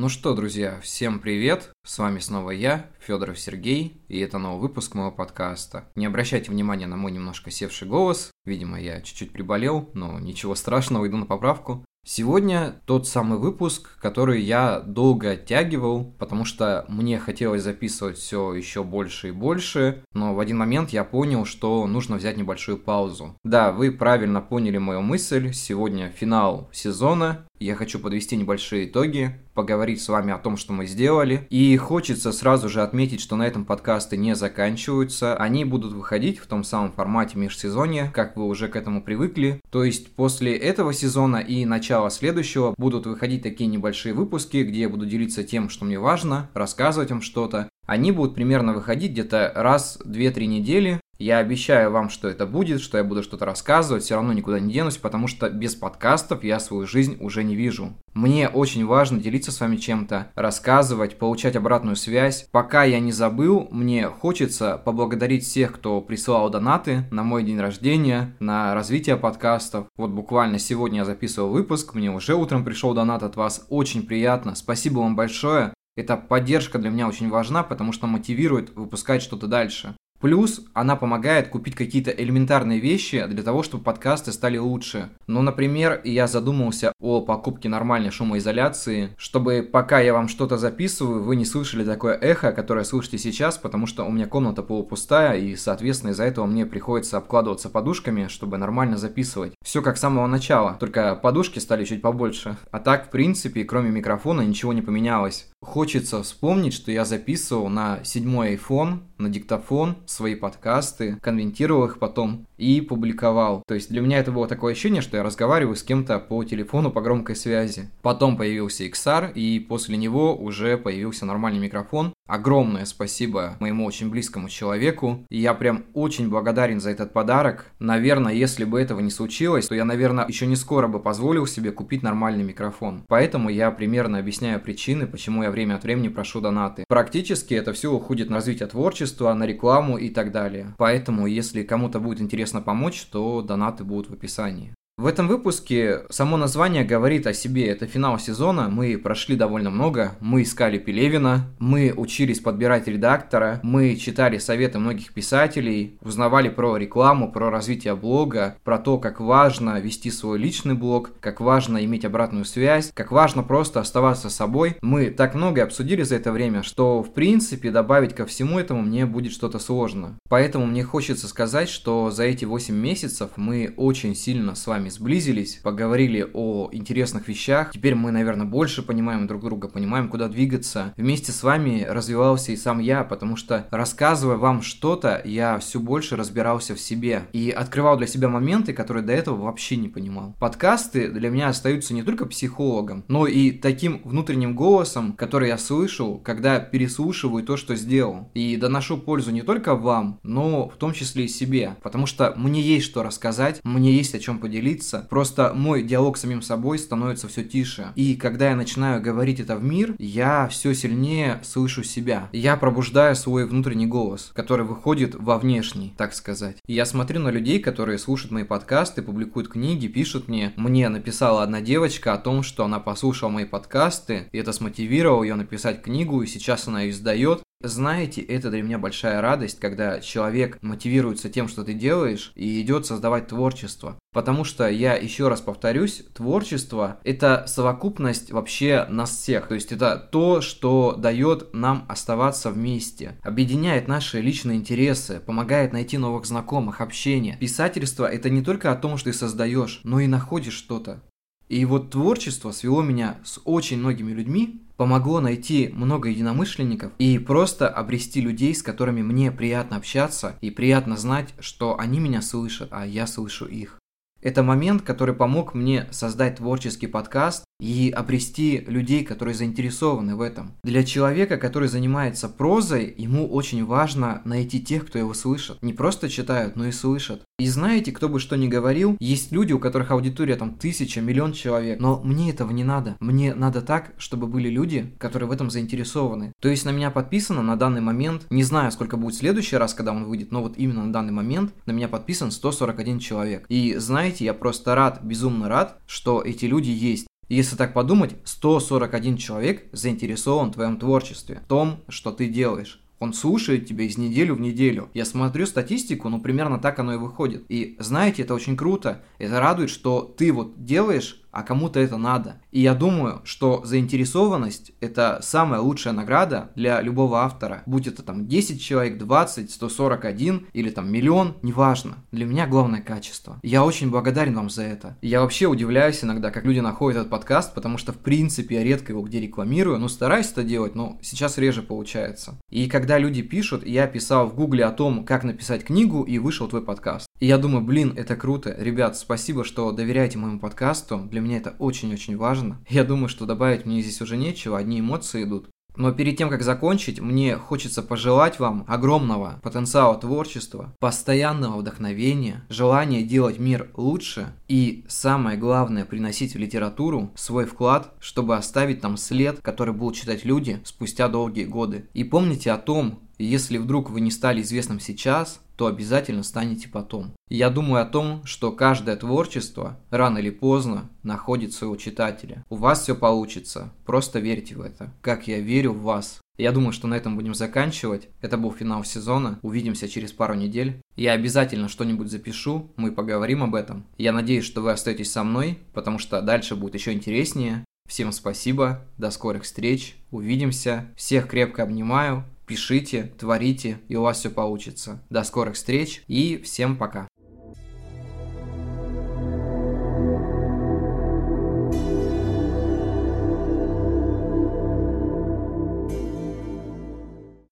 Ну что, друзья, всем привет! С вами снова я, Федоров Сергей, и это новый выпуск моего подкаста. Не обращайте внимания на мой немножко севший голос, видимо, я чуть-чуть приболел, но ничего страшного, иду на поправку. Сегодня тот самый выпуск, который я долго оттягивал, потому что мне хотелось записывать все еще больше и больше, но в один момент я понял, что нужно взять небольшую паузу. Да, вы правильно поняли мою мысль, сегодня финал сезона, я хочу подвести небольшие итоги, поговорить с вами о том, что мы сделали. И хочется сразу же отметить, что на этом подкасты не заканчиваются. Они будут выходить в том самом формате межсезонья, как вы уже к этому привыкли. То есть после этого сезона и начала следующего будут выходить такие небольшие выпуски, где я буду делиться тем, что мне важно, рассказывать вам что-то. Они будут примерно выходить где-то раз 2-3 недели. Я обещаю вам, что это будет, что я буду что-то рассказывать, все равно никуда не денусь, потому что без подкастов я свою жизнь уже не вижу. Мне очень важно делиться с вами чем-то, рассказывать, получать обратную связь. Пока я не забыл, мне хочется поблагодарить всех, кто присылал донаты на мой день рождения, на развитие подкастов. Вот буквально сегодня я записывал выпуск, мне уже утром пришел донат от вас, очень приятно, спасибо вам большое. Эта поддержка для меня очень важна, потому что мотивирует выпускать что-то дальше. Плюс она помогает купить какие-то элементарные вещи для того, чтобы подкасты стали лучше. Ну, например, я задумался о покупке нормальной шумоизоляции, чтобы пока я вам что-то записываю, вы не слышали такое эхо, которое слышите сейчас, потому что у меня комната полупустая, и, соответственно, из-за этого мне приходится обкладываться подушками, чтобы нормально записывать. Все как с самого начала, только подушки стали чуть побольше. А так, в принципе, кроме микрофона ничего не поменялось. Хочется вспомнить, что я записывал на седьмой iPhone, на диктофон, свои подкасты, конвентировал их потом и публиковал. То есть для меня это было такое ощущение, что я разговариваю с кем-то по телефону по громкой связи. Потом появился XR, и после него уже появился нормальный микрофон. Огромное спасибо моему очень близкому человеку. И я прям очень благодарен за этот подарок. Наверное, если бы этого не случилось, то я, наверное, еще не скоро бы позволил себе купить нормальный микрофон. Поэтому я примерно объясняю причины, почему я время от времени прошу донаты. Практически это все уходит на развитие творчества, на рекламу и так далее. Поэтому, если кому-то будет интересно помочь, то донаты будут в описании. В этом выпуске само название говорит о себе. Это финал сезона, мы прошли довольно много, мы искали Пелевина, мы учились подбирать редактора, мы читали советы многих писателей, узнавали про рекламу, про развитие блога, про то, как важно вести свой личный блог, как важно иметь обратную связь, как важно просто оставаться собой. Мы так много обсудили за это время, что в принципе добавить ко всему этому мне будет что-то сложно. Поэтому мне хочется сказать, что за эти 8 месяцев мы очень сильно с вами сблизились, поговорили о интересных вещах. Теперь мы, наверное, больше понимаем друг друга, понимаем, куда двигаться. Вместе с вами развивался и сам я, потому что рассказывая вам что-то, я все больше разбирался в себе и открывал для себя моменты, которые до этого вообще не понимал. Подкасты для меня остаются не только психологом, но и таким внутренним голосом, который я слышу, когда переслушиваю то, что сделал. И доношу пользу не только вам, но в том числе и себе, потому что мне есть что рассказать, мне есть о чем поделиться, просто мой диалог с самим собой становится все тише. И когда я начинаю говорить это в мир, я все сильнее слышу себя. Я пробуждаю свой внутренний голос, который выходит во внешний, так сказать. Я смотрю на людей, которые слушают мои подкасты, публикуют книги, пишут мне. Мне написала одна девочка о том, что она послушала мои подкасты, и это смотивировало ее написать книгу, и сейчас она ее издает. Знаете, это для меня большая радость, когда человек мотивируется тем, что ты делаешь, и идет создавать творчество. Потому что, я еще раз повторюсь, творчество – это совокупность вообще нас всех. То есть это то, что дает нам оставаться вместе, объединяет наши личные интересы, помогает найти новых знакомых, общение. Писательство – это не только о том, что ты создаешь, но и находишь что-то. И вот творчество свело меня с очень многими людьми, помогло найти много единомышленников и просто обрести людей, с которыми мне приятно общаться и приятно знать, что они меня слышат, а я слышу их. Это момент, который помог мне создать творческий подкаст и обрести людей, которые заинтересованы в этом. Для человека, который занимается прозой, ему очень важно найти тех, кто его слышит. Не просто читают, но и слышат. И знаете, кто бы что ни говорил, есть люди, у которых аудитория там тысяча, миллион человек, но мне этого не надо. Мне надо так, чтобы были люди, которые в этом заинтересованы. То есть на меня подписано на данный момент, не знаю, сколько будет в следующий раз, когда он выйдет, но вот именно на данный момент на меня подписан 141 человек. И знаете, я просто рад, безумно рад, что эти люди есть. Если так подумать, 141 человек заинтересован в твоем творчестве, в том, что ты делаешь. Он слушает тебя из недели в неделю. Я смотрю статистику, ну примерно так оно и выходит. И знаете, это очень круто. Это радует, что ты вот делаешь а кому-то это надо. И я думаю, что заинтересованность – это самая лучшая награда для любого автора. Будь это там 10 человек, 20, 141 или там миллион, неважно. Для меня главное качество. Я очень благодарен вам за это. Я вообще удивляюсь иногда, как люди находят этот подкаст, потому что в принципе я редко его где рекламирую, но стараюсь это делать, но сейчас реже получается. И когда люди пишут, я писал в гугле о том, как написать книгу, и вышел твой подкаст. И я думаю, блин, это круто. Ребят, спасибо, что доверяете моему подкасту. Для для меня это очень-очень важно. Я думаю, что добавить мне здесь уже нечего, одни эмоции идут. Но перед тем, как закончить, мне хочется пожелать вам огромного потенциала творчества, постоянного вдохновения, желания делать мир лучше и, самое главное, приносить в литературу свой вклад, чтобы оставить там след, который будут читать люди спустя долгие годы. И помните о том, если вдруг вы не стали известным сейчас, то обязательно станете потом. Я думаю о том, что каждое творчество рано или поздно находит своего читателя. У вас все получится, просто верьте в это, как я верю в вас. Я думаю, что на этом будем заканчивать. Это был финал сезона. Увидимся через пару недель. Я обязательно что-нибудь запишу, мы поговорим об этом. Я надеюсь, что вы остаетесь со мной, потому что дальше будет еще интереснее. Всем спасибо, до скорых встреч, увидимся, всех крепко обнимаю, пишите, творите, и у вас все получится. До скорых встреч и всем пока.